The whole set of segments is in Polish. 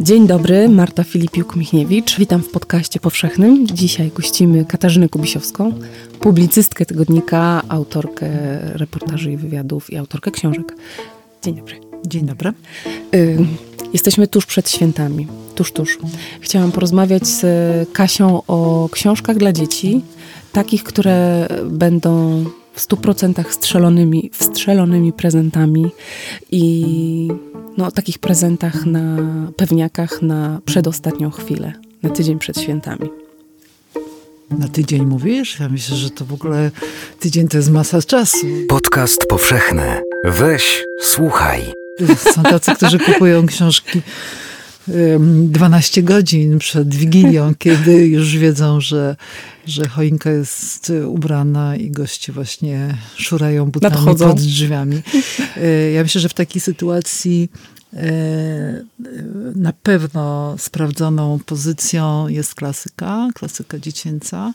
Dzień dobry, Marta Filipiuk-Michniewicz. Witam w podcaście powszechnym. Dzisiaj gościmy Katarzynę Kubisiowską, publicystkę tygodnika, autorkę reportaży i wywiadów i autorkę książek. Dzień dobry. Dzień dobry. Y, jesteśmy tuż przed świętami. Tuż, tuż. Chciałam porozmawiać z Kasią o książkach dla dzieci, takich, które będą w stu procentach strzelonymi, wstrzelonymi prezentami i no, takich prezentach na pewniakach na przedostatnią chwilę, na tydzień przed świętami. Na tydzień mówisz? Ja myślę, że to w ogóle tydzień to jest masa czasu. Podcast powszechny. Weź, słuchaj. Są tacy, którzy kupują książki 12 godzin przed Wigilią, kiedy już wiedzą, że, że choinka jest ubrana i goście właśnie szurają butami Nadchodzą. pod drzwiami. E, ja myślę, że w takiej sytuacji e, na pewno sprawdzoną pozycją jest klasyka, klasyka dziecięca.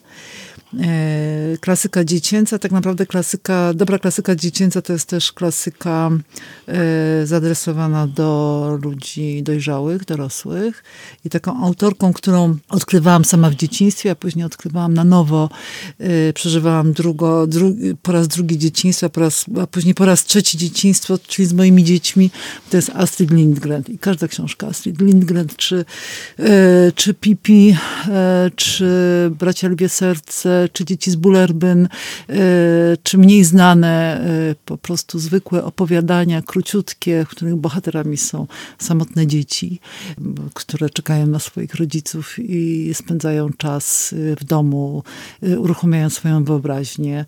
E, klasyka dziecięca, tak naprawdę klasyka, dobra klasyka dziecięca to jest też klasyka e, zaadresowana do ludzi dojrzałych, dorosłych. I taką autorką, którą odkrywałam sama w dzieciństwie, a później odkrywałam na nowo, e, przeżywałam drugo, dru, po raz drugi dzieciństwo, po raz, a później po raz trzeci dzieciństwo, czyli z moimi dziećmi, to jest Astrid Lindgren. I każda książka Astrid Lindgren, czy, czy Pipi, czy Bracia Lwie Serce, czy Dzieci z Bullerbyn, czy mniej znane, po prostu zwykłe opowiadania, króciutkie, w których bohaterami są samotne dzieci, które czekają na swoich rodziców i spędzają czas w domu, uruchamiając swoją wyobraźnię,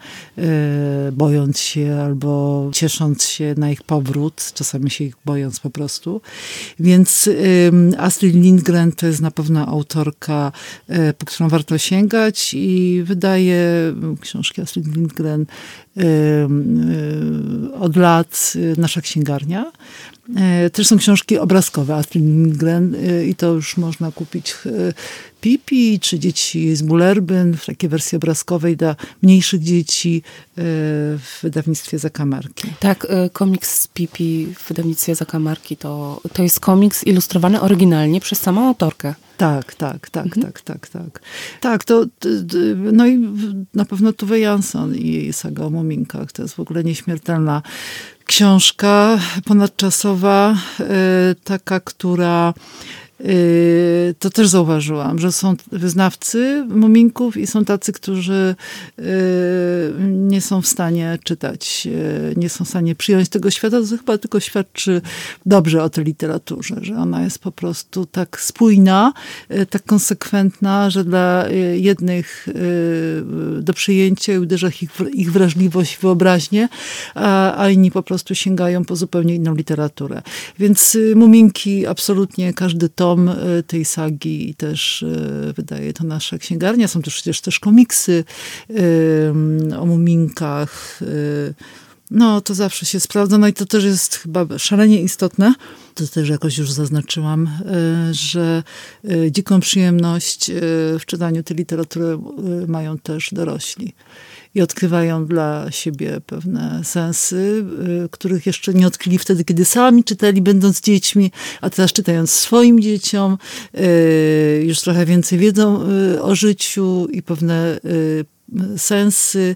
bojąc się albo ciesząc się na ich powrót, czasami się ich bojąc po prostu. Więc Astrid Lindgren to jest na pewno autorka, po którą warto sięgać i wydaje książki Astrid od lat nasza księgarnia. Też są książki obrazkowe Astrid Lindgren i to już można kupić Pipi czy Dzieci z Bullerbyn w takiej wersji obrazkowej dla mniejszych dzieci w wydawnictwie Zakamarki. Tak, komiks z Pipi w wydawnictwie Zakamarki to, to jest komiks ilustrowany oryginalnie przez samą autorkę. Tak, tak, tak, mhm. tak, tak, tak. Tak, to, no i na pewno Tuve Jansson i jej saga o To jest w ogóle nieśmiertelna książka ponadczasowa, taka, która to też zauważyłam, że są wyznawcy muminków i są tacy, którzy nie są w stanie czytać, nie są w stanie przyjąć tego świata. To chyba tylko świadczy dobrze o tej literaturze, że ona jest po prostu tak spójna, tak konsekwentna, że dla jednych do przyjęcia uderza ich, ich wrażliwość wyobraźnię, a, a inni po prostu sięgają po zupełnie inną literaturę. Więc muminki absolutnie każdy tom tej sagi też wydaje to nasza księgarnia. Są też przecież też komiksy o muminkach. No, to zawsze się sprawdza. No i to też jest chyba szalenie istotne. To też jakoś już zaznaczyłam, że dziką przyjemność w czytaniu tej literatury mają też dorośli i odkrywają dla siebie pewne sensy, których jeszcze nie odkryli wtedy, kiedy sami czytali, będąc dziećmi, a teraz czytając swoim dzieciom, już trochę więcej wiedzą o życiu i pewne sensy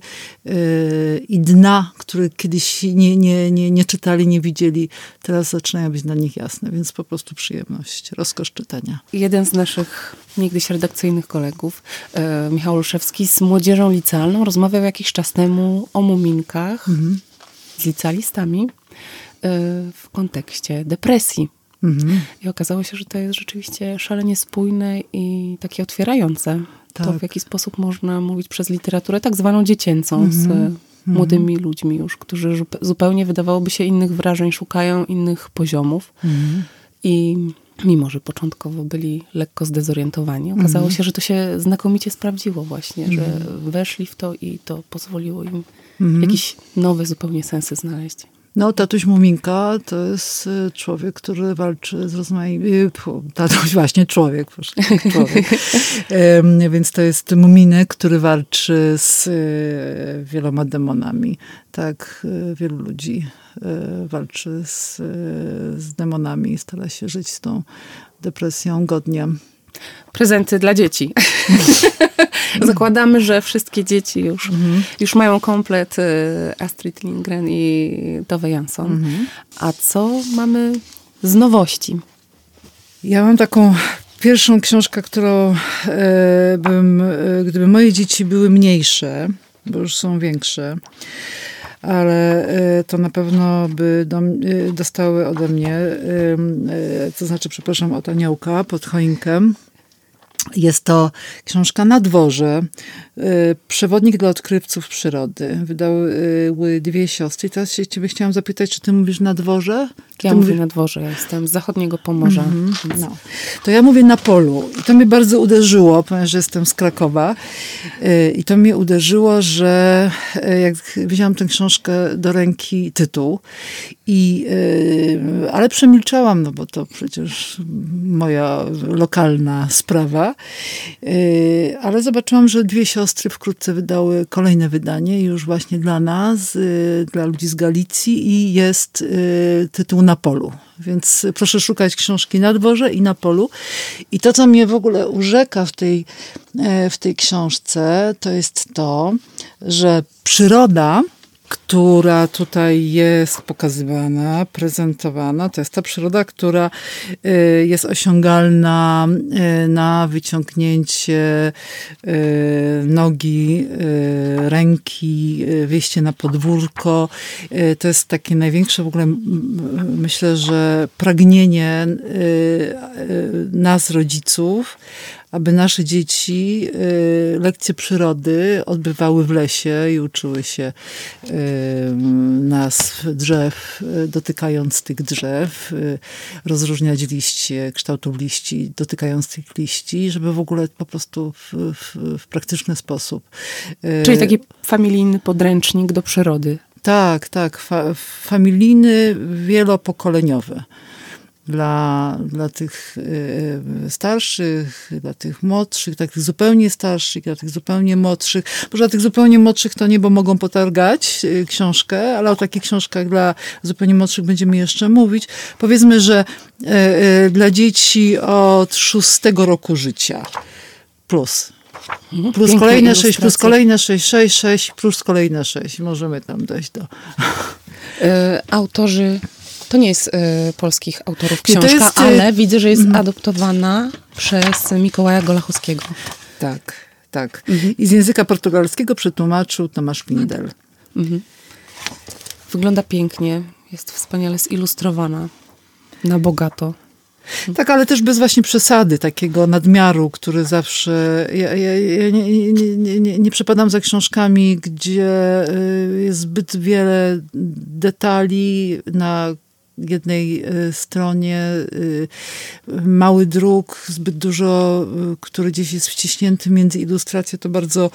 i dna, które kiedyś nie, nie, nie, nie czytali, nie widzieli, teraz zaczynają być dla nich jasne, więc po prostu przyjemność, rozkosz czytania. Jeden z naszych niegdyś redakcyjnych kolegów, e, Michał Olszewski, z młodzieżą licealną rozmawiał jakiś czas temu o muminkach mhm. z licealistami e, w kontekście depresji. Mhm. I okazało się, że to jest rzeczywiście szalenie spójne i takie otwierające. Tak. To, w jaki sposób można mówić przez literaturę tak zwaną dziecięcą -hmm. z -hmm. młodymi ludźmi już, którzy zupełnie wydawałoby się innych wrażeń, szukają innych poziomów. -hmm. I mimo, że początkowo byli lekko zdezorientowani, okazało się, że to się znakomicie sprawdziło właśnie, że weszli w to i to pozwoliło im jakieś nowe zupełnie sensy znaleźć. No, tatuś Muminka to jest y, człowiek, który walczy z rozmaitymi... Tatuś właśnie człowiek, proszę, człowiek. Więc to jest Muminek, który walczy z y, wieloma demonami. Tak, y, wielu ludzi walczy z, z demonami i stara się żyć z tą depresją godnie. Prezenty dla dzieci. Zakładamy, że wszystkie dzieci już, mhm. już mają komplet y, Astrid Lindgren i Tove Jansson. Mhm. A co mamy z nowości? Ja mam taką pierwszą książkę, którą e, bym, e, gdyby moje dzieci były mniejsze, bo już są większe, ale e, to na pewno by do, e, dostały ode mnie, e, to znaczy, przepraszam, od aniołka pod choinkę. Jest to książka na dworze, y, przewodnik dla odkrywców przyrody. Wydały dwie siostry. teraz się ciebie chciałam zapytać, czy ty mówisz na dworze? Ja ty mówię mówisz... na dworze, ja jestem z zachodniego Pomorza. Mm -hmm. no. To ja mówię na polu. I to mnie bardzo uderzyło, ponieważ jestem z Krakowa. Y, I to mnie uderzyło, że y, jak wzięłam tę książkę do ręki, tytuł, i, ale przemilczałam, no bo to przecież moja lokalna sprawa. Y, ale zobaczyłam, że dwie siostry wkrótce wydały kolejne wydanie już właśnie dla nas, y, dla ludzi z Galicji i jest y, tytuł Na polu. Więc proszę szukać książki na dworze i na polu. I to, co mnie w ogóle urzeka w tej, e, w tej książce, to jest to, że przyroda która tutaj jest pokazywana, prezentowana, to jest ta przyroda, która y, jest osiągalna y, na wyciągnięcie y, nogi, ręki, wyjście na podwórko. To jest takie największe w ogóle, myślę, że pragnienie nas, rodziców, aby nasze dzieci lekcje przyrody odbywały w lesie i uczyły się nazw drzew, y, dotykając tych drzew, rozróżniać liście, kształtów liści, dotykając tych liści, żeby w ogóle po prostu w, w, w praktyczny sposób. Czyli taki familijny podręcznik do przyrody. Tak, tak. Fa familijny, wielopokoleniowy dla, dla tych e, starszych, dla tych młodszych, dla tych zupełnie starszych, dla tych zupełnie młodszych. Bo dla tych zupełnie młodszych to nie, bo mogą potargać e, książkę, ale o takich książkach dla zupełnie młodszych będziemy jeszcze mówić. Powiedzmy, że dla dzieci od szóstego roku życia plus. Mhm. Plus kolejne sześć, plus kolejne sześć, sześć, sześć, plus kolejne sześć. Możemy tam dojść do... Autorzy to nie jest y, polskich autorów książka, jest, y, ale widzę, że jest mm. adoptowana przez Mikołaja Golachowskiego. Tak, tak. Mhm. I z języka portugalskiego przetłumaczył Tomasz Pindel. Mhm. Wygląda pięknie, jest wspaniale zilustrowana, na bogato. Tak, ale też bez właśnie przesady, takiego nadmiaru, który zawsze. Ja, ja, ja nie, nie, nie, nie przepadam za książkami, gdzie y, jest zbyt wiele detali na jednej e, stronie e, mały druk, zbyt dużo, e, który gdzieś jest wciśnięty między ilustracje, to bardzo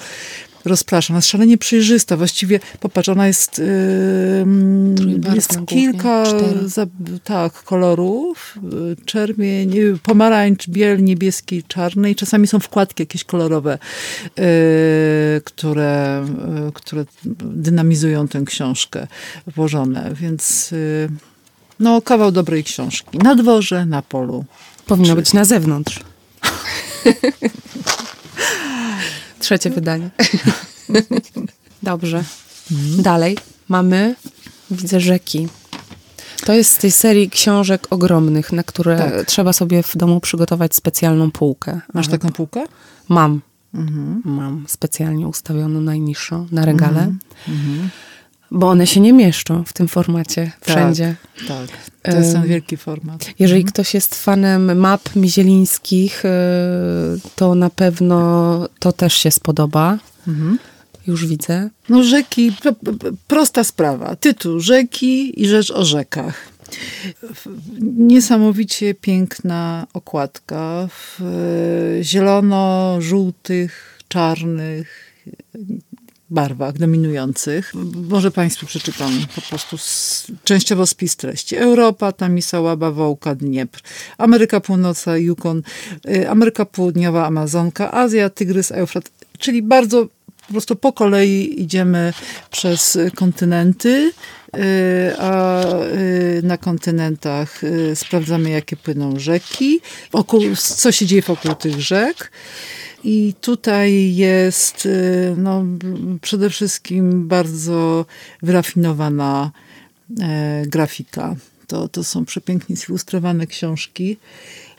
rozpraszam. Ona jest szalenie przejrzysta. Właściwie, popatrz, ona jest, yy, jest kilka za, tak, kolorów. Czerwień, pomarańcz, biel, niebieski, czarny i czasami są wkładki jakieś kolorowe, yy, które, yy, które dynamizują tę książkę włożone. Więc... Yy, no, kawał dobrej książki. Na dworze, na polu. Powinno Czy... być na zewnątrz. Trzecie wydanie. Dobrze. Mhm. Dalej mamy, widzę rzeki. To jest z tej serii książek ogromnych, na które tak. trzeba sobie w domu przygotować specjalną półkę. Masz taką półkę? Mam. Mhm. Mam specjalnie ustawioną najniższą na regale. Mhm. Bo one się nie mieszczą w tym formacie tak, wszędzie. Tak, to jest ten wielki format. Jeżeli mhm. ktoś jest fanem map mizielińskich, e, to na pewno to też się spodoba. Mhm. Już widzę. No rzeki, prosta sprawa. Tytuł Rzeki i rzecz o rzekach. Niesamowicie piękna okładka w zielono-żółtych, czarnych, barwach dominujących. Może Państwu przeczytam po prostu z, częściowo spis treści. Europa, Tamisa, Łaba, Wołka, Dniepr. Ameryka Północna, Yukon. Y, Ameryka Południowa, Amazonka. Azja, Tygrys, Eufrat. Czyli bardzo po prostu po kolei idziemy przez kontynenty, y, a y, na kontynentach sprawdzamy, jakie płyną rzeki, wokół, co się dzieje wokół tych rzek. I tutaj jest y, no, przede wszystkim bardzo wyrafinowana e, grafika. To, to są przepięknie zilustrowane książki.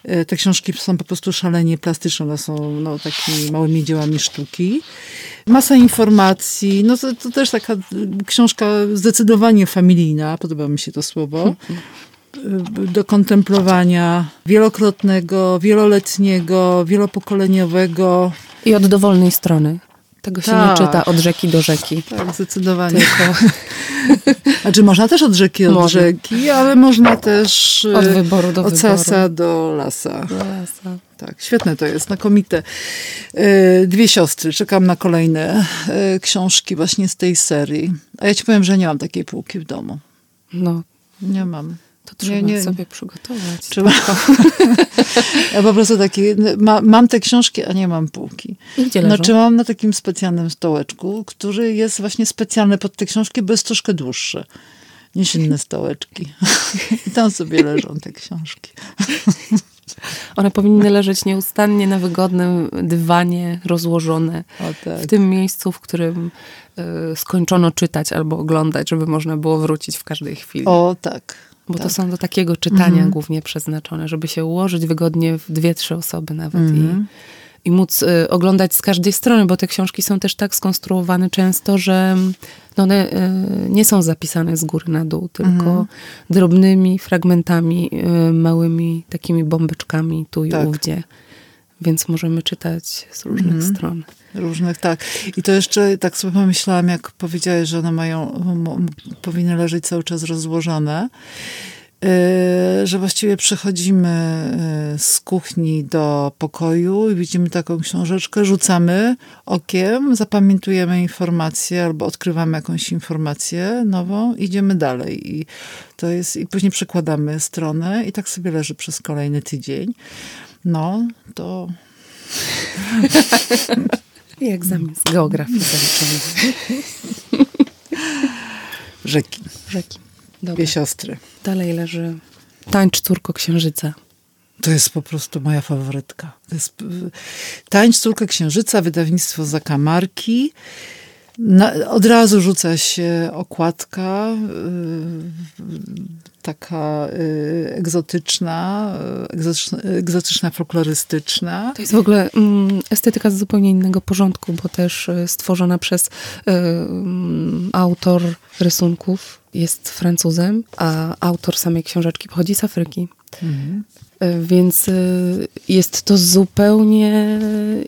E, te książki są po prostu szalenie plastyczne, one są no, takimi małymi dziełami sztuki. Masa informacji, no to, to też taka książka zdecydowanie familijna, podoba mi się to słowo do kontemplowania wielokrotnego, wieloletniego, wielopokoleniowego. I od dowolnej strony. Tego się tak. nie czyta od rzeki do rzeki. Tak, zdecydowanie. Tylko... Znaczy można też od rzeki do można. rzeki, ale można też od wyboru do od wyboru. sasa do lasa. Do lasa. Tak, świetne to jest, znakomite. E, dwie siostry, czekam na kolejne książki właśnie z tej serii. A ja ci powiem, że nie mam takiej półki w domu. No. Nie mam. To trzeba nie, nie. sobie przygotować. Trzeba. ja po prostu taki, ma, mam te książki, a nie mam półki. I gdzie leżą? Znaczy mam na takim specjalnym stołeczku, który jest właśnie specjalny pod te książki, bo jest troszkę dłuższy niż inne stołeczki. I tam sobie leżą te książki. One powinny leżeć nieustannie na wygodnym dywanie, rozłożone. Tak. W tym miejscu, w którym y, skończono czytać albo oglądać, żeby można było wrócić w każdej chwili. O tak. Bo tak. to są do takiego czytania mhm. głównie przeznaczone, żeby się ułożyć wygodnie w dwie, trzy osoby nawet mhm. i, i móc y, oglądać z każdej strony, bo te książki są też tak skonstruowane często, że no one y, nie są zapisane z góry na dół, tylko mhm. drobnymi fragmentami, y, małymi takimi bombeczkami tu i tak. ówdzie. Więc możemy czytać z różnych mhm. stron. Różnych, tak. I to jeszcze tak sobie pomyślałam, jak powiedziałeś, że one mają, powinny leżeć cały czas rozłożone, e, że właściwie przechodzimy e, z kuchni do pokoju i widzimy taką książeczkę, rzucamy okiem, zapamiętujemy informację albo odkrywamy jakąś informację nową, idziemy dalej. I to jest, i później przekładamy stronę i tak sobie leży przez kolejny tydzień. No, to... I egzamin z geografii zaliczony. Rzeki. Rzeki. Dobra. Dwie siostry. Dalej leży Tańcz Córko Księżyca. To jest po prostu moja faworytka. To jest Tańcz Córko Księżyca, wydawnictwo Zakamarki. Na, od razu rzuca się okładka, yy, taka yy, egzotyczna, egzotyczna, egzotyczna, folklorystyczna. To jest w ogóle mm, estetyka z zupełnie innego porządku, bo też y, stworzona przez y, mm, autor rysunków, jest Francuzem, a autor samej książeczki pochodzi z Afryki. Mhm. Więc e, jest to zupełnie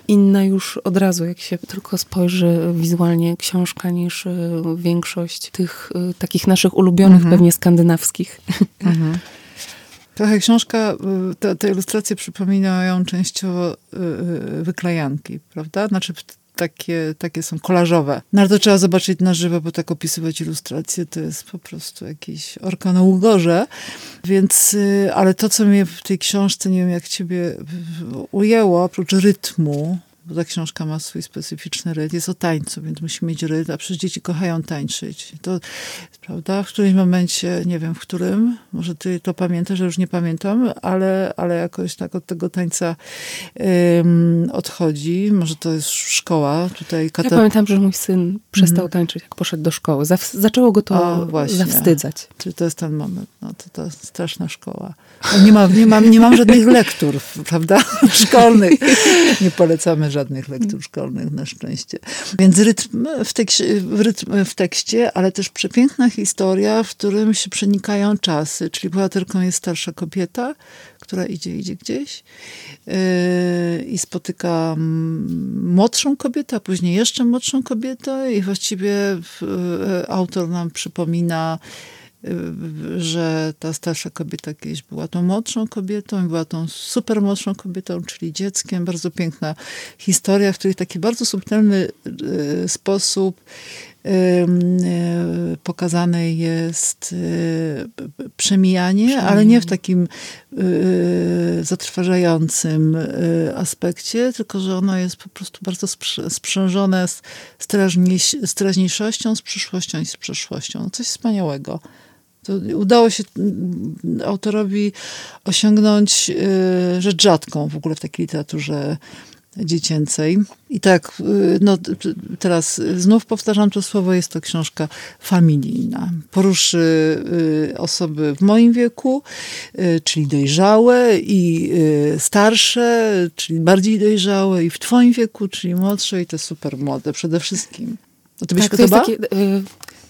inna już od razu, jak się tylko spojrzy wizualnie książka, niż e, większość tych takich naszych ulubionych, mhm. pewnie skandynawskich. Mhm. Trochę książka, te, te ilustracje przypominają częściowo wyklejanki, prawda? Znaczy takie, takie są kolażowe. No ale to trzeba zobaczyć na żywo, bo tak opisywać ilustracje to jest po prostu jakiś orka na ugorze. Więc, y, ale to, co mnie w tej książce, nie wiem jak ciebie ujęło, oprócz rytmu, bo ta książka ma swój specyficzny rytm. Jest o tańcu, więc musi mieć rytm, a przecież dzieci kochają tańczyć. To, prawda, w którymś momencie, nie wiem w którym, może ty to pamiętasz, że już nie pamiętam, ale, ale jakoś tak od tego tańca um, odchodzi. Może to jest szkoła tutaj. Kata... Ja pamiętam, że mój syn przestał mm. tańczyć, jak poszedł do szkoły. zaczęło go to o, zawstydzać. Czyli to jest ten moment. No, to, to jest straszna szkoła. No, nie, ma, nie, mam, nie mam żadnych lektur, prawda, szkolnych. Nie polecamy żadnych lektur szkolnych, na szczęście. Więc rytm w, tekście, rytm w tekście, ale też przepiękna historia, w którym się przenikają czasy. Czyli bohaterką jest starsza kobieta, która idzie, idzie gdzieś yy, i spotyka młodszą kobietę, a później jeszcze młodszą kobietę i właściwie yy, autor nam przypomina y, że ta starsza kobieta kiedyś była tą młodszą kobietą, była tą super młodszą kobietą, czyli dzieckiem. Bardzo piękna historia, w której w taki bardzo subtelny y, sposób pokazane jest przemijanie, ale nie w takim zatrważającym aspekcie, tylko że ono jest po prostu bardzo sprzężone z teraźniejszością, z przyszłością i z przeszłością. Coś wspaniałego. To udało się autorowi osiągnąć rzecz rzadką w ogóle w takiej literaturze dziecięcej. I tak, y, no teraz znów powtarzam to słowo, jest to książka familijna. Poruszy y, osoby w moim wieku, y, czyli dojrzałe i starsze, czyli bardziej dojrzałe i w twoim wieku, czyli młodsze i te super młode przede wszystkim. No to byś tak, to jest takie,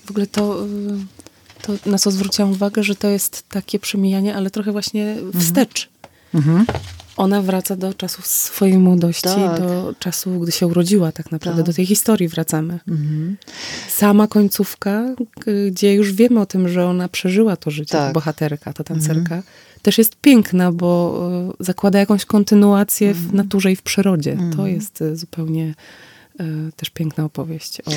w ogóle to, to, na co zwróciłam uwagę, że to jest takie przemijanie, ale trochę właśnie wstecz. Mhm ona wraca do czasów swojej młodości, tak. do czasu, gdy się urodziła tak naprawdę. Tak. Do tej historii wracamy. Mhm. Sama końcówka, gdzie już wiemy o tym, że ona przeżyła to życie, tak. bohaterka, ta tancerka, mhm. też jest piękna, bo e, zakłada jakąś kontynuację w mhm. naturze i w przyrodzie. To mhm. jest e, zupełnie też piękna opowieść o,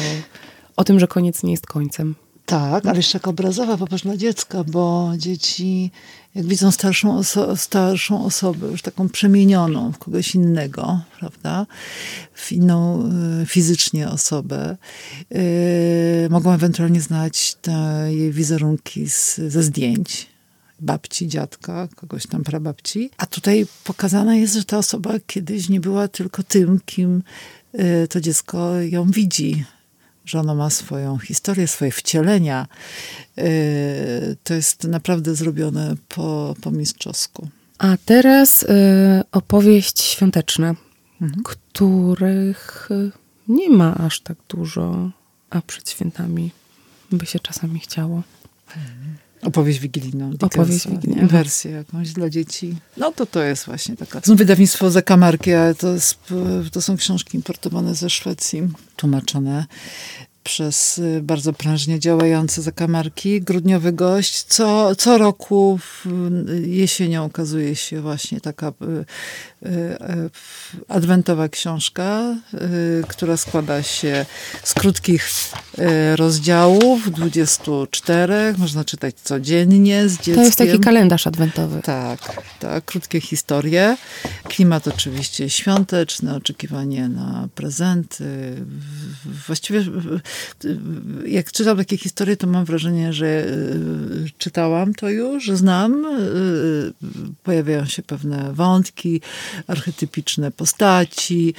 o tym, że koniec nie jest końcem. Tak, ale jeszcze jak obrazowa, popatrz dla dziecka, bo dzieci, jak widzą starszą, oso starszą osobę, już taką przemienioną w kogoś innego, prawda, w inną y, fizycznie osobę, y, mogą ewentualnie znać te jej wizerunki z, ze zdjęć babci, dziadka, kogoś tam prababci. A tutaj pokazane jest, że ta osoba kiedyś nie była tylko tym, kim y, to dziecko ją widzi że ono ma swoją historię, swoje wcielenia. Y, to jest naprawdę zrobione po, po mistrzowsku. A teraz y, opowieść świąteczna, mhm. których y, nie ma aż tak dużo, a przed świętami by się czasami chciało. Mhm. Opowieść wigilijną. Dickensa, Opowieść wigilijną. Wersję jakąś dla dzieci. No to to jest właśnie taka. Znów wydawnictwo Zakamarki, ale to, jest, to są książki importowane ze Szwecji, tłumaczone przez y, bardzo prężnie działające zakamarki. Grudniowy gość. Co, co roku jesienią okazuje się właśnie taka y, y, adwentowa książka, która składa się z krótkich rozdziałów, 24. Można czytać codziennie z dzieckiem. To jest taki kalendarz adwentowy. Tak, tak. Krótkie historie. Klimat oczywiście świąteczny, oczekiwanie na prezenty. Właściwie jak czytam takie historie, to mam wrażenie, że czytałam to już, że znam. Pojawiają się pewne wątki, archetypiczne postaci,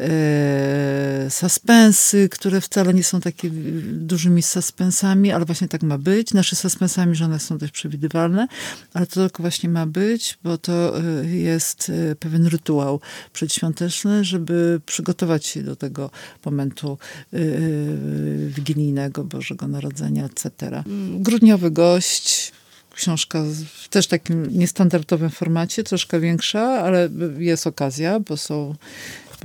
e, suspensy, które wcale nie są takie dużymi suspensami, ale właśnie tak ma być. Nasze suspensami, że one są dość przewidywalne, ale to tylko właśnie ma być, bo to jest pewien rytuał przedświąteczny, żeby przygotować się do tego momentu wigilijnego, Bożego Narodzenia, etc. Grudniowy gość, książka w też takim niestandardowym formacie, troszkę większa, ale jest okazja, bo są,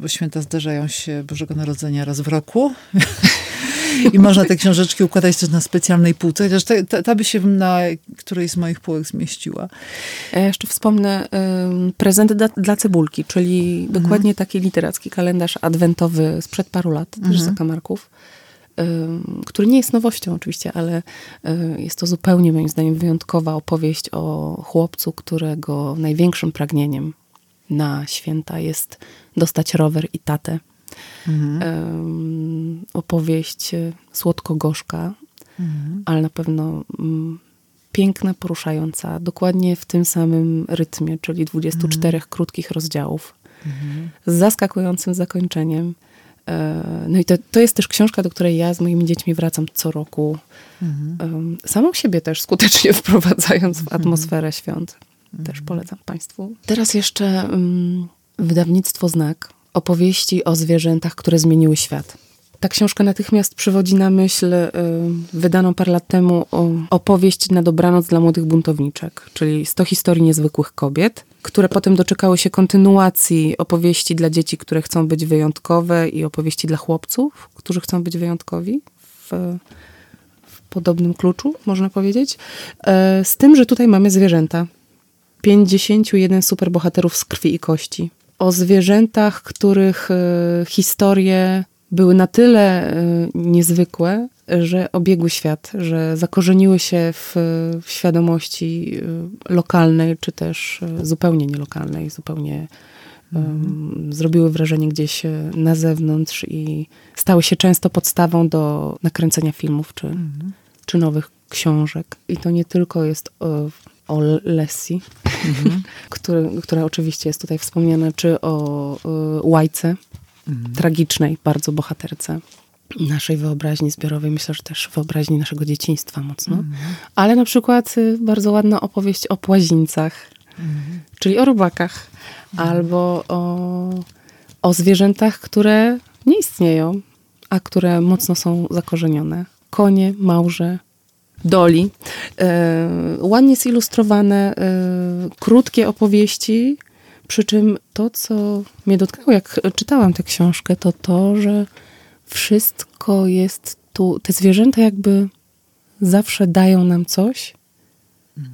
bo święta zdarzają się Bożego Narodzenia raz w roku. I można te książeczki układać też na specjalnej półce, chociaż ta, ta, ta by się na którejś z moich półek zmieściła. Ja jeszcze wspomnę um, prezent dla, dla, cebulki, czyli mhm. dokładnie taki literacki kalendarz adwentowy sprzed paru lat, mhm. też z zakamarków który nie jest nowością oczywiście, ale y, jest to zupełnie moim zdaniem wyjątkowa opowieść o chłopcu, którego największym pragnieniem na święta jest dostać rower i tatę. Mhm. Opowieść słodko-gorzka, mhm. ale na pewno mm, piękna, poruszająca, dokładnie w tym samym rytmie, czyli 24 mhm. krótkich rozdziałów, mhm. z zaskakującym zakończeniem E, no i to, to jest też książka, do której ja z moimi dziećmi wracam co roku. Mhm. Samą siebie też skutecznie wprowadzając w mhm. atmosferę świąt. Też mhm. polecam Państwu. Teraz jeszcze um, wydawnictwo Znak. Opowieści o zwierzętach, które zmieniły świat. Ta książka natychmiast przywodzi na myśl y, wydaną parę lat temu opowieść na dobranoc dla młodych buntowniczek, czyli 100 historii niezwykłych kobiet, które potem doczekały się kontynuacji opowieści dla dzieci, które chcą być wyjątkowe i opowieści dla chłopców, którzy chcą być wyjątkowi w, w podobnym kluczu, można powiedzieć. E, z tym, że tutaj mamy zwierzęta. 51 superbohaterów z krwi i kości. O zwierzętach, których e, historie były na tyle e, niezwykłe, że obiegły świat, że zakorzeniły się w, w świadomości lokalnej, czy też zupełnie nielokalnej, zupełnie um, zrobiły wrażenie gdzieś na zewnątrz i stały się często podstawą do nakręcenia filmów czy, mhm. czy nowych książek. I to nie tylko jest o, o Lessie, mhm. który, która oczywiście jest tutaj wspomniana, czy o, o Łajce, tragicznej bardzo bohaterce naszej wyobraźni zbiorowej, myślę, że też wyobraźni naszego dzieciństwa mocno. Mhm. Ale na przykład y, bardzo ładna opowieść o płazińcach, mhm. czyli o robakach, mhm. albo o, o zwierzętach, które nie istnieją, a które mocno są zakorzenione. Konie, małże, doli. E, ładnie zilustrowane, e, krótkie opowieści, przy czym to, co mnie dotknęło, jak czytałam tę książkę, to to, że wszystko jest tu, te zwierzęta jakby zawsze dają nam coś,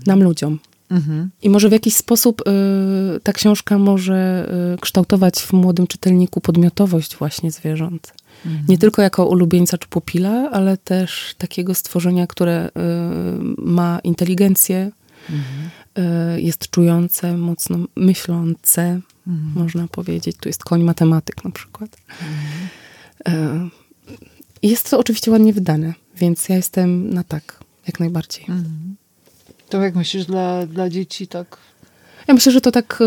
nam ludziom. Mhm. I może w jakiś sposób y, ta książka może y, kształtować w młodym czytelniku podmiotowość właśnie zwierząt. Mhm. Nie tylko jako ulubieńca czy pupila, ale też takiego stworzenia, które y, ma inteligencję, mhm. y, jest czujące, mocno myślące, mhm. można powiedzieć. Tu jest koń matematyk na przykład. Mhm. Y, jest to oczywiście ładnie wydane, więc ja jestem na tak, jak najbardziej. Mhm. To jak myślisz, dla, dla dzieci tak? Ja myślę, że to tak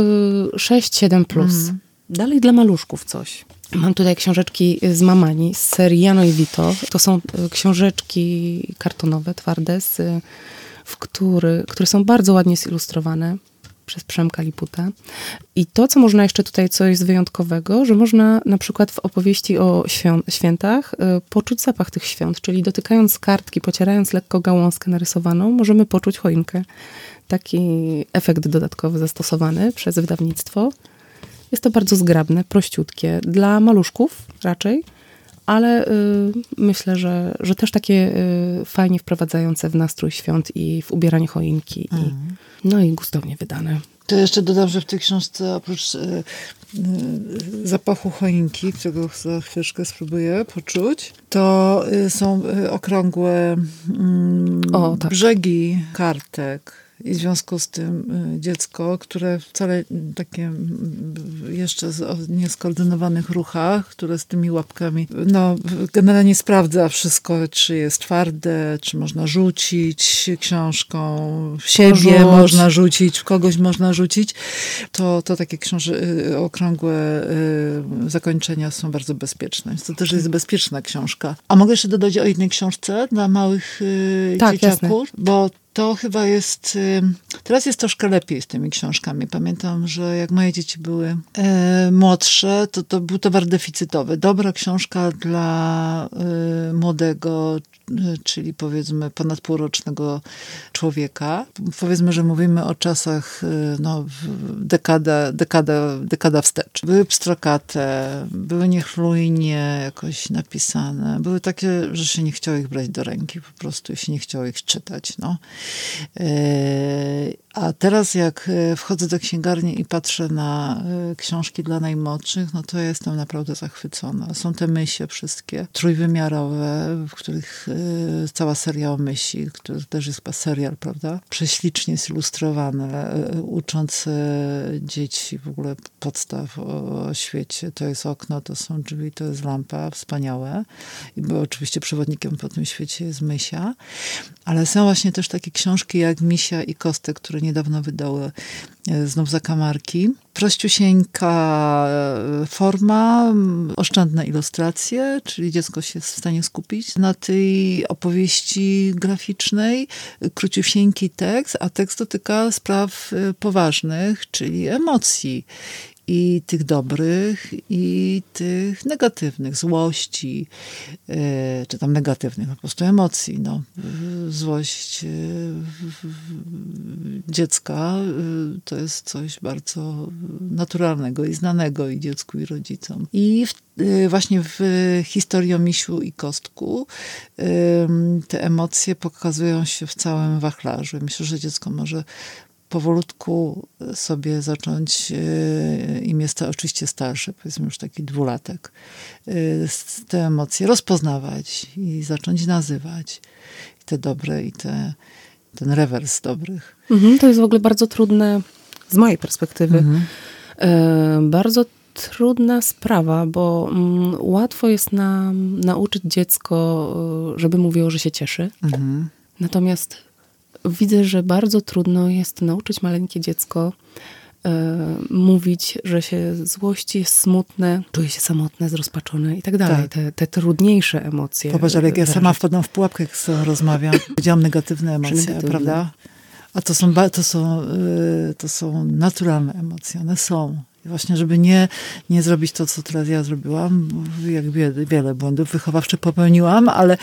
6-7 plus. Mhm. Dalej dla maluszków coś. Mam tutaj książeczki z Mamani z serii Jano i Vito. To są książeczki kartonowe, twarde, z, w który, które są bardzo ładnie zilustrowane przez Przemka Liputa. I to, co można jeszcze tutaj, co jest wyjątkowego, że można na przykład w opowieści o świętach y, poczuć zapach tych świąt, czyli dotykając kartki, pocierając lekko gałązkę narysowaną, możemy poczuć choinkę. Taki efekt dodatkowy zastosowany przez wydawnictwo. Jest to bardzo zgrabne, prościutkie, dla maluszków raczej, ale y, myślę, że, że też takie y, fajnie wprowadzające w nastrój świąt i w ubieranie choinki. I, mhm. no i gustownie wydane. To jeszcze dodam, że w tej książce oprócz y, y, zapachu choinki, którego za chwileczkę spróbuję poczuć, to są okrągłe mm, o, tak. brzegi kartek i w związku z tym y, dziecko, które wcale takie jeszcze o nieskoordynowanych ruchach, które z tymi łapkami, no generalnie sprawdza wszystko, czy jest twarde, czy można rzucić książką, w siebie można rzucić, w kogoś można rzucić, to, to takie książe, y, okrągłe y, zakończenia są bardzo bezpieczne. To też jest bezpieczna książka. A mogę jeszcze dodać o jednej książce dla małych tak, dzieciaków, jasne. bo to chyba jest. Teraz jest troszkę lepiej z tymi książkami. Pamiętam, że jak moje dzieci były e, młodsze, to to był towar deficytowy. Dobra książka dla e, młodego czyli powiedzmy ponad półrocznego człowieka. Powiedzmy, że mówimy o czasach y, no, dekada, dekada, dekada wstecz. Były pstrokate, były niechlujnie jakoś napisane. Były takie, że się nie chciało ich brać do ręki po prostu się nie chciało ich czytać. No. Y, a teraz jak e, wchodzę do księgarni i patrzę na e, książki dla najmłodszych, no to ja jestem naprawdę zachwycona. Są te mysie wszystkie, trójwymiarowe, w których e, cała seria o myśli, który też jest chyba serial, prawda? Prześlicznie zilustrowane, uczące dzieci w ogóle podstaw o, świecie. To jest okno, to są drzwi, to jest lampa, wspaniałe. I bo oczywiście przewodnikiem po tym świecie jest mysia. Ale są właśnie też takie książki jak Misia i Kostek, które niedawno wydały e, znów zakamarki. Prościusieńka e, forma, oszczędne ilustracje, czyli dziecko się jest w stanie skupić na tej opowieści graficznej, króciusieńki tekst, a tekst dotyka spraw e, poważnych, czyli emocji i tych dobrych, i tych negatywnych, złości, e, czy tam negatywnych, po prostu emocji. No. Złość, e, dziecka y, to jest coś bardzo naturalnego i znanego i dziecku, i rodzicom. I w, właśnie w historii o misiu i kostku te emocje pokazują się w całym wachlarzu. Myślę, że dziecko może powolutku sobie zacząć, e, im jest to oczywiście starsze, powiedzmy już taki dwulatek, e, te emocje rozpoznawać i zacząć nazywać. I te dobre, i te, ten rewers dobrych. Mhm, to jest w ogóle bardzo trudne, z mojej perspektywy, mhm. e, bardzo trudna sprawa, bo mm, łatwo jest nam nauczyć dziecko, e, żeby mówiło, że się cieszy. Mhm. Natomiast widzę, że bardzo trudno jest nauczyć maleńkie dziecko e, mówić, że się złości, jest smutne, czuje się samotne, zrozpaczone i tak dalej. Tak. Te, te trudniejsze emocje. Popatrz, ale jak ja sama wpadam w pułapkę, jak z rozmawiam, powiedziałam negatywne emocje, negatywne. prawda? A to są, to, są, e, to są naturalne emocje, one są. Właśnie, żeby nie, nie zrobić to, co teraz ja zrobiłam, jak wiele, wiele błędów wychowawczych popełniłam, ale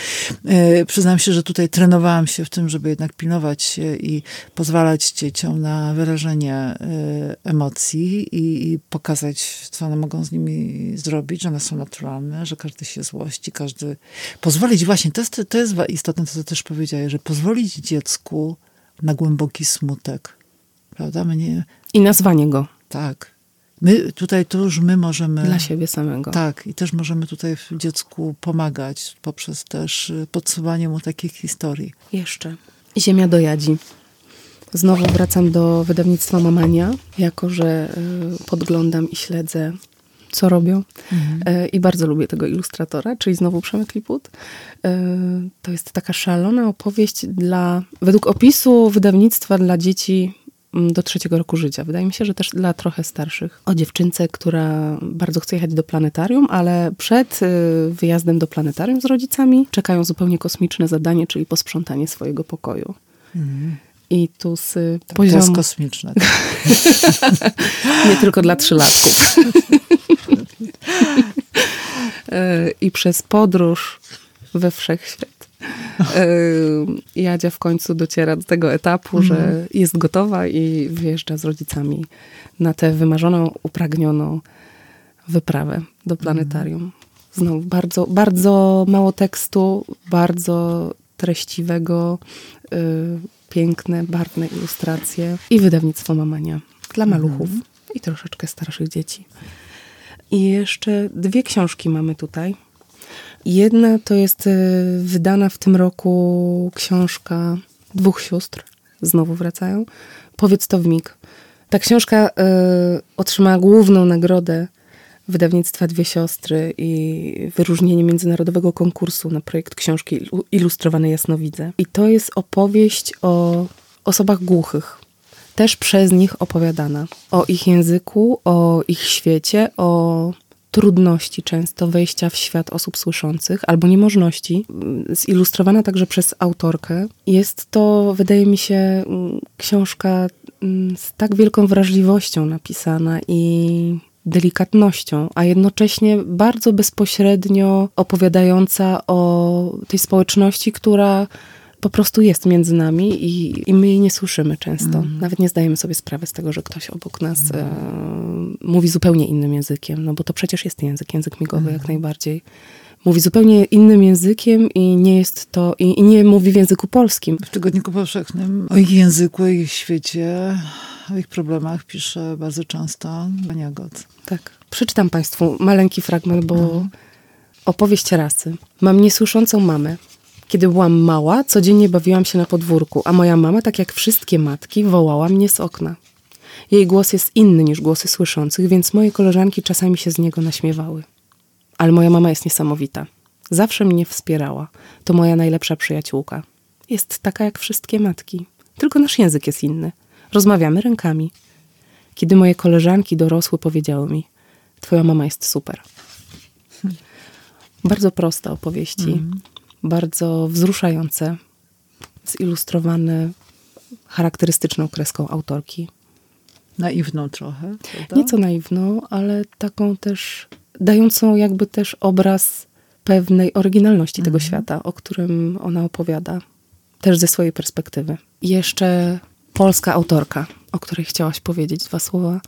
e, przyznam się, że tutaj trenowałam się w tym, żeby jednak pilnować się i pozwalać dzieciom na wyrażenie e, emocji i, i, pokazać, co one mogą z nimi zrobić, że one są naturalne, że każdy się złości, każdy... Pozwolić, właśnie, to jest, to jest istotne, to co też powiedziałeś, że pozwolić dziecku na głęboki smutek, prawda? Mnie... I nazwanie go. Tak. My tutaj to już my możemy. Dla siebie samego. Tak, i też możemy tutaj dziecku pomagać poprzez też y, podsuwanie mu takich historii. Jeszcze. Ziemia do jadzi. Znowu wracam do wydawnictwa Mamania, jako że y, podglądam i śledzę, co robią. Mhm. Y, I bardzo lubię tego ilustratora, czyli znowu Przemek Liput. To jest taka szalona opowieść dla, według opisu wydawnictwa dla dzieci do trzeciego roku życia. Wydaje mi się, że też dla trochę starszych. O dziewczynce, która bardzo chce jechać do planetarium, ale przed y, wyjazdem do planetarium z rodzicami czekają zupełnie kosmiczne zadanie, czyli posprzątanie swojego pokoju. Mhm. I tu z tak, poziomu... To jest kosmiczne. Nie tylko dla trzylatków. Y, I przez podróż we wszechświat Jadzia w końcu dociera do tego etapu, mm. że mhm. jest gotowa i wyjeżdża z rodzicami na tę wymarzoną, upragnioną wyprawę do planetarium. Mm. Znowu bardzo, bardzo mało tekstu, bardzo treściwego, y, piękne, barwne ilustracje i wydawnictwo Mamania dla maluchów mm. i troszeczkę starszych dzieci. I jeszcze dwie książki mamy tutaj. Jedna to jest e, wydana w tym roku książka dwóch sióstr, znowu wracają. Powiedz to w mig. Ta książka y, otrzymała główną nagrodę wydawnictwa Dwie Siostry i wyróżnienie międzynarodowego konkursu na projekt książki ilustrowanej Jasnowidze. I to jest opowieść o osobach głuchych. Też przez nich opowiadana. O ich języku, o ich świecie, o trudności często wejścia w świat osób słyszących, albo niemożności, zilustrowana także przez autorkę. Jest to, wydaje mi się, książka mm, z tak wielką wrażliwością napisana i delikatnością, a jednocześnie bardzo bezpośrednio opowiadająca o tej społeczności, która po prostu jest między nami i, i my jej nie słyszymy często. Mm. Nawet nie zdajemy sobie sprawy z tego, że ktoś obok nas mm. e, mówi zupełnie innym językiem, no bo to przecież jest język, język migowy mm. jak najbardziej. Mówi zupełnie innym językiem i nie jest to, i, i, nie mówi w języku polskim. W Tygodniku Powszechnym o ich języku, o ich świecie, o ich problemach pisze bardzo często Ania God. Tak. Przeczytam Państwu maleńki fragment, bo no. opowieść rasy. Mam niesłyszącą mamę. Kiedy byłam mała, codziennie bawiłam się na podwórku, a moja mama, tak jak wszystkie matki, wołała mnie z okna. Jej głos jest inny niż głosy słyszących, więc moje koleżanki czasami się z niego naśmiewały. Ale moja mama jest niesamowita. Zawsze mnie wspierała. To moja najlepsza przyjaciółka. Jest taka jak wszystkie matki. Tylko nasz język jest inny. Rozmawiamy rękami. Kiedy moje koleżanki dorosły, powiedziały mi: Twoja mama jest super. Bardzo proste opowieści. Mm bardzo wzruszające, zilustrowane charakterystyczną kreską autorki. Naiwną trochę, prawda? Nieco naiwną, ale taką też, dającą jakby też obraz pewnej oryginalności tego mhm. świata, o którym ona opowiada, też ze swojej perspektywy. I jeszcze polska autorka, o której chciałaś powiedzieć dwa słowa.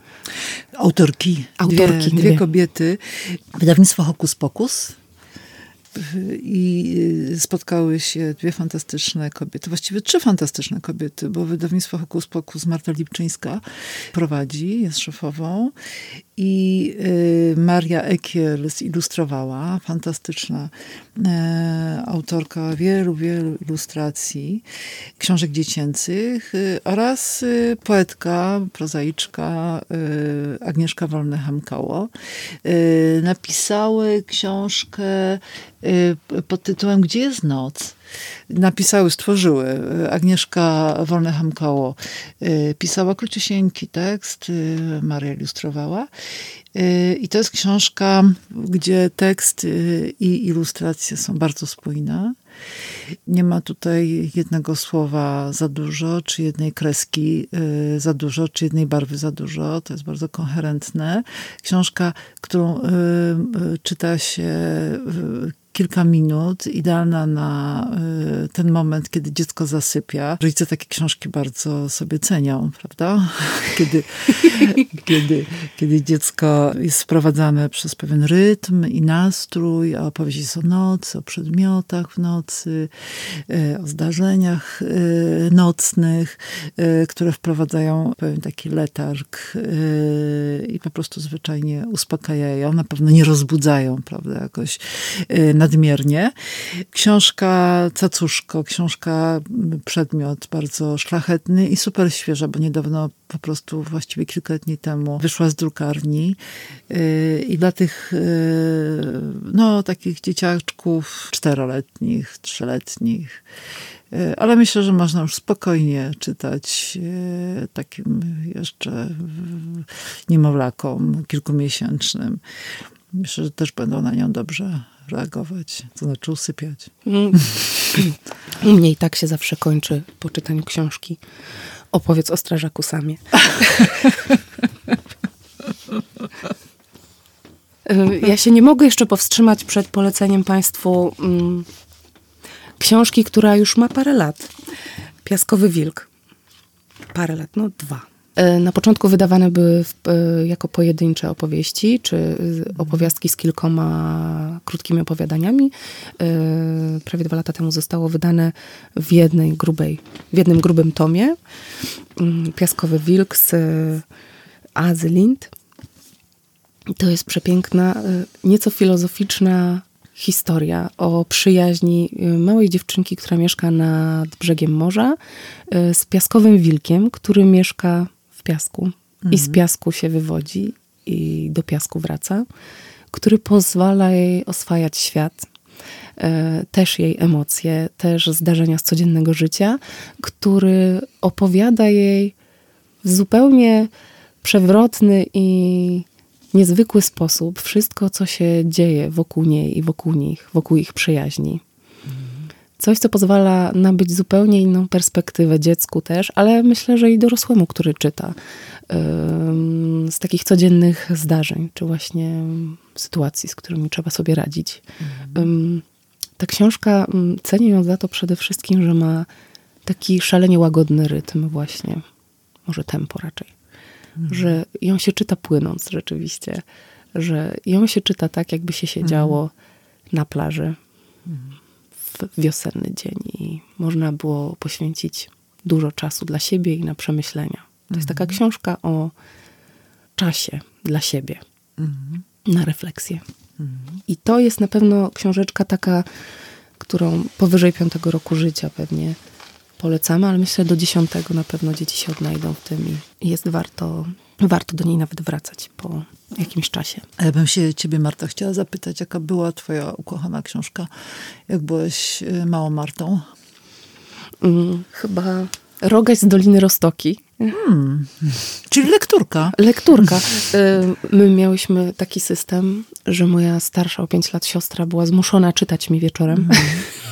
Autorki. Autorki, Dwie, dwie. dwie kobiety. Wydawnictwo Hokus Pokus. I y, spotkały się dwie fantastyczne kobiety, właściwie trzy fantastyczne kobiety, bo wydawnictwo Hokus Pokus Marta Lipczyńska prowadzi, jest szefową i y, Maria Ekiel zilustrowała, fantastyczna e, autorka wielu, wielu ilustracji, książek dziecięcych y, oraz y, poetka, prozaiczka Agnieszka Wolny-Hamkało. Y, napisały książkę pod tytułem Gdzie jest noc? Napisały, stworzyły. Agnieszka Wolne-Hamkało y, pisała króciusieńki tekst, y, Maria ilustrowała. Y, I to jest książka, gdzie tekst i ilustracje są bardzo spójne. Nie ma tutaj jednego słowa za dużo, czy jednej kreski za dużo, czy jednej barwy za dużo. To jest bardzo koherentne. Książka, którą czyta się kilka minut, idealna na y, ten moment, kiedy dziecko zasypia. Rodzice takie książki bardzo sobie cenią, prawda? Kiedy, kiedy, kiedy dziecko jest sprowadzane przez pewien rytm i nastrój, a opowieść o nocy, o przedmiotach w nocy, y, o zdarzeniach y, nocnych, które wprowadzają pewien taki letarg i po prostu zwyczajnie uspokajają. Na pewno nie rozbudzają, prawda, jakoś nadmiernie. Książka Cacuszko, książka przedmiot bardzo szlachetny i super świeża, bo niedawno po prostu właściwie kilka dni temu wyszła z drukarni y, i dla tych y, no takich dzieciaczków czteroletnich, trzyletnich y, ale myślę, że można już spokojnie czytać takim jeszcze niemowlakom kilkumiesięcznym. Myślę, że też będą na nią dobrze reagować, to znaczy usypiać. Mm. U mnie i tak się zawsze kończy po czytaniu książki. Opowiedz o strażaku samie. Ja się nie mogę jeszcze powstrzymać przed poleceniem Państwu mm, książki, która już ma parę lat. Piaskowy Wilk. Parę lat, no dwa. Y, Na początku wydawane były y, jako pojedyncze opowieści, czy opowiastki z kilkoma krótkimi opowiadaniami. Y, Prawie dwa lata temu zostało wydane w jednej grubej, w jednym grubym tomie. Mm, Piaskowy Wilk z Azy Lind. To jest przepiękna, nieco filozoficzna historia o przyjaźni małej dziewczynki, która mieszka nad brzegiem morza, z piaskowym wilkiem, który mieszka piasku i z piasku się wywodzi i do piasku wraca, który pozwala jej oswajać świat, y, też jej emocje, też zdarzenia z codziennego życia, który opowiada jej w zupełnie przewrotny i niezwykły sposób wszystko, co się dzieje wokół niej i wokół nich, wokół ich przyjaźni. Coś, co pozwala nabyć zupełnie inną perspektywę dziecku też, ale myślę, że i dorosłemu, który czyta z takich codziennych zdarzeń, czy właśnie sytuacji, z którymi trzeba sobie radzić. Ym, Ta książka, cenię ją za to przede wszystkim, że ma taki szalenie łagodny rytm właśnie, może tempo raczej że ją się czyta płynąc rzeczywiście, że ją się czyta tak, jakby się siedziało na plaży w wiosenny dzień i można było poświęcić dużo czasu dla siebie i na przemyślenia. To jest taka książka o czasie dla siebie, na refleksję. I to jest na pewno książeczka taka, którą powyżej piątego roku życia pewnie polecamy, ale myślę do dziesiątego na pewno dzieci się odnajdą w tym i jest warto, warto do niej nawet wracać po jakimś czasie. A ja bym się ciebie, Marta, chciała zapytać, jaka była twoja ukochana książka, jak byłeś y, małą Martą? Mm, chyba Rogaś z Doliny Rostoki. Czyli lekturka. Lekturka. Y, My miałyśmy taki system, że moja starsza o 5 lat siostra była zmuszona czytać mi wieczorem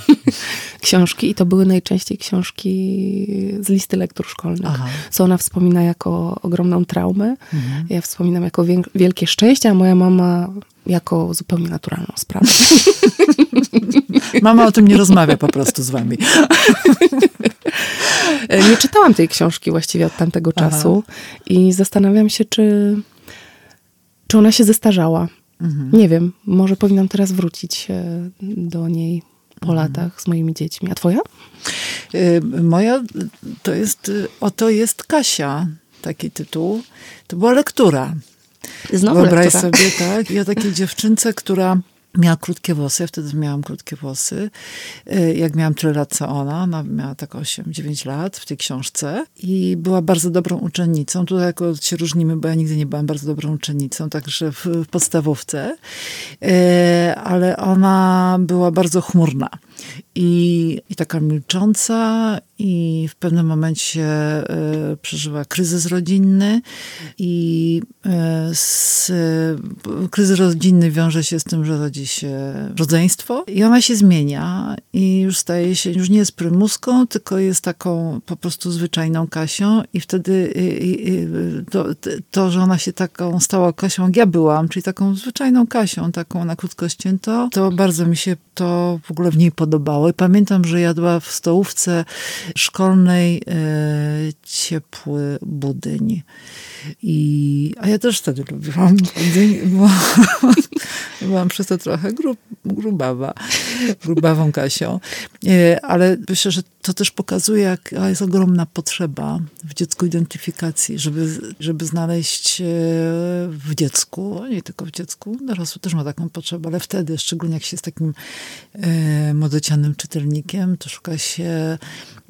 książki i to były najczęściej książki z listy lektur szkolnych. Aha. Co ona wspomina jako ogromną traumę. Ja wspominam jako wielkie szczęście, a moja mama jako zupełnie naturalną sprawę. Mama o tym nie rozmawia po prostu z wami. nie czytałam tej książki właściwie od tamtego Aha. czasu i zastanawiam się, czy, czy ona się zestarzała. Mhm. Nie wiem, może powinnam teraz wrócić e, do niej po mhm. latach z moimi dziećmi. A twoja? Y, moja to jest, oto jest Kasia, taki tytuł. To była lektura. Znowu Wyobraź lektura. sobie, tak, ja takiej dziewczynce, która miała krótkie włosy, ja wtedy miałam krótkie włosy. Y, jak miałam tyle lat co ona, ona miała tak 8-9 lat w tej książce i była bardzo dobrą uczennicą. Tutaj jako się różnimy, bo ja nigdy nie byłam bardzo dobrą uczennicą, także w, w podstawówce. Y, ale ona była bardzo chmurna i, i taka milcząca i w pewnym momencie y, przeżyła kryzys rodzinny i y, z, kryzys rodzinny wiąże się z tym, że rodzi się rodzeństwo i ona się zmienia i już staje się, już nie jest prymuską, tylko jest taką po prostu zwyczajną Kasią i wtedy y, to, to, że ona się taką stała Kasią, jak ja byłam, czyli taką zwyczajną Kasią, taką na krótko ścięto, to bardzo mi się to w ogóle w niej podobało i pamiętam, że jadła w stołówce szkolnej e, ciepły budyń. I, a ja też wtedy lubiłam budyń, bo byłam przez to trochę grub, grubawa, grubawą Kasią. E, ale myślę, że to też pokazuje, jak jest ogromna potrzeba w dziecku identyfikacji, żeby, żeby znaleźć e, w dziecku, nie tylko w dziecku, dorosły też ma taką potrzebę, ale wtedy, szczególnie jak się jest takim e, młodocianym czytelnikiem, to szuka się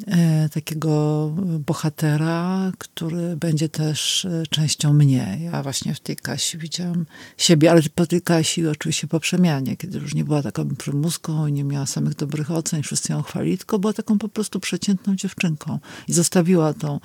e, takiego bohatera, który będzie też e, częścią mnie. Ja właśnie w tej Kasi widziałam siebie, ale po tej Kasi oczywiście po przemianie, kiedy już nie była taką prymuską i nie miała samych dobrych ocen, wszyscy ją chwalili, tylko była taką po prostu przeciętną dziewczynką i zostawiła tą,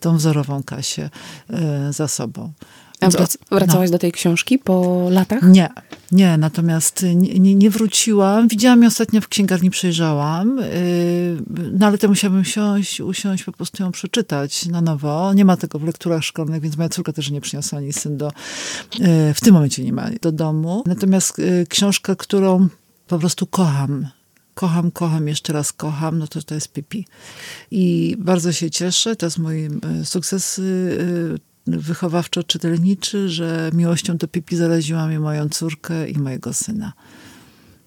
tą wzorową Kasię e, za sobą. A wrac wracałaś no. do tej książki po latach? Nie, nie, natomiast nie, nie, nie, wróciłam. Widziałam ją ostatnio w księgarni, przejrzałam, yy, no ale to musiałabym siąść, usiąść, po prostu ją przeczytać na nowo. Nie ma tego w lekturach szkolnych, więc moja córka też nie przyniosła ani syn do, yy, w tym momencie nie ma do domu. Natomiast yy, książka, którą po prostu kocham, kocham, kocham, jeszcze raz kocham, no to to jest Pipi. I bardzo się cieszę, to jest mój sukces wychowawczo-czytelniczy, że miłością do Pipi zaraziła mi moją córkę i mojego syna.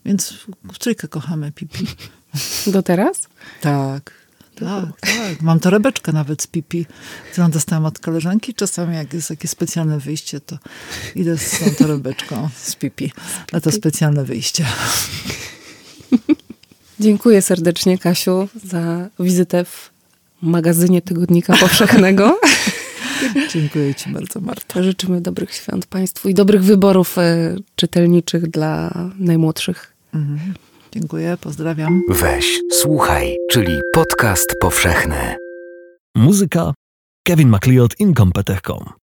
Więc w trójkę kochamy Pipi. Do teraz? Tak. Tak, tak. Mam torebeczkę nawet z pipi, którą dostałam od koleżanki. Czasami jak jest jakieś specjalne wyjście, to idę z tą torebeczką z pipi na to specjalne wyjście. Dziękuję serdecznie, Kasiu, za wizytę w magazynie Tygodnika Powszechnego. Dziękuję Ci bardzo, Marta. Życzymy dobrych świąt Państwu i dobrych wyborów e, czytelniczych dla najmłodszych. Mhm. Dziękuję, pozdrawiam. Weź, słuchaj, czyli podcast powszechny. Muzyka Kevin MacLeod Incompetech.com